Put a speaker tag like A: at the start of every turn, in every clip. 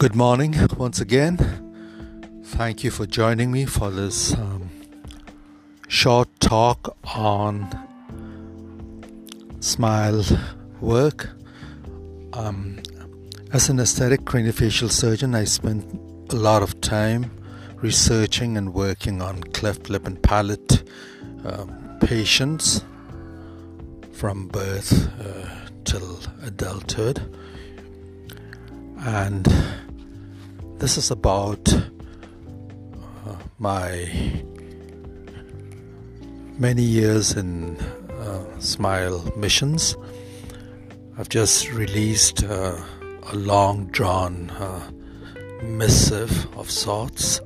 A: Good morning once again. Thank you for joining me for this um, short talk on smile work. Um, as an aesthetic craniofacial surgeon, I spent a lot of time researching and working on cleft lip and palate um, patients from birth uh, till adulthood. And this is about uh, my many years in uh, Smile missions. I've just released uh, a long drawn uh, missive of sorts.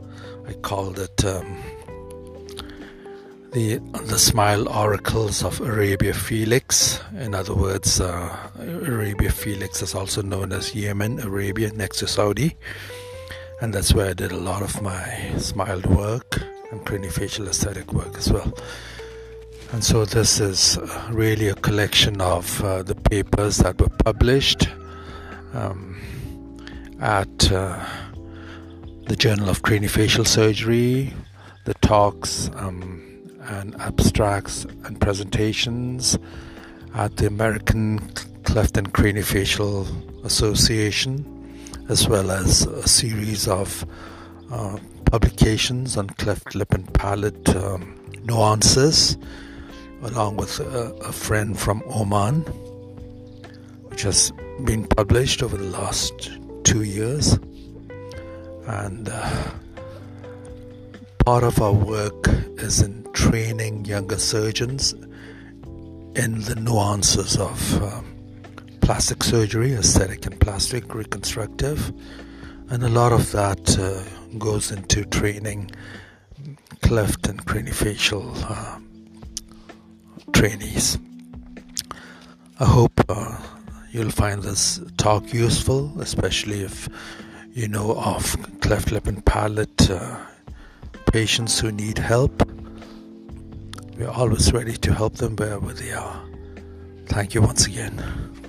A: I called it um, the the smile oracles of Arabia Felix. In other words, uh, Arabia Felix is also known as Yemen, Arabia, next to Saudi, and that's where I did a lot of my smiled work and craniofacial aesthetic work as well. And so this is really a collection of uh, the papers that were published um, at uh, the Journal of Craniofacial Surgery, the talks. Um, and abstracts and presentations at the American Cleft and Craniofacial Association, as well as a series of uh, publications on cleft lip and palate um, nuances, along with a, a, friend from Oman, which has been published over the last two years. And uh, part of our work is in training younger surgeons in the nuances of um, plastic surgery, aesthetic and plastic, reconstructive, and a lot of that uh, goes into training cleft and craniofacial uh, trainees. I hope uh, you'll find this talk useful, especially if you know of cleft lip and palate uh, patients who need help we're always ready to help them wherever they are. Thank you once again.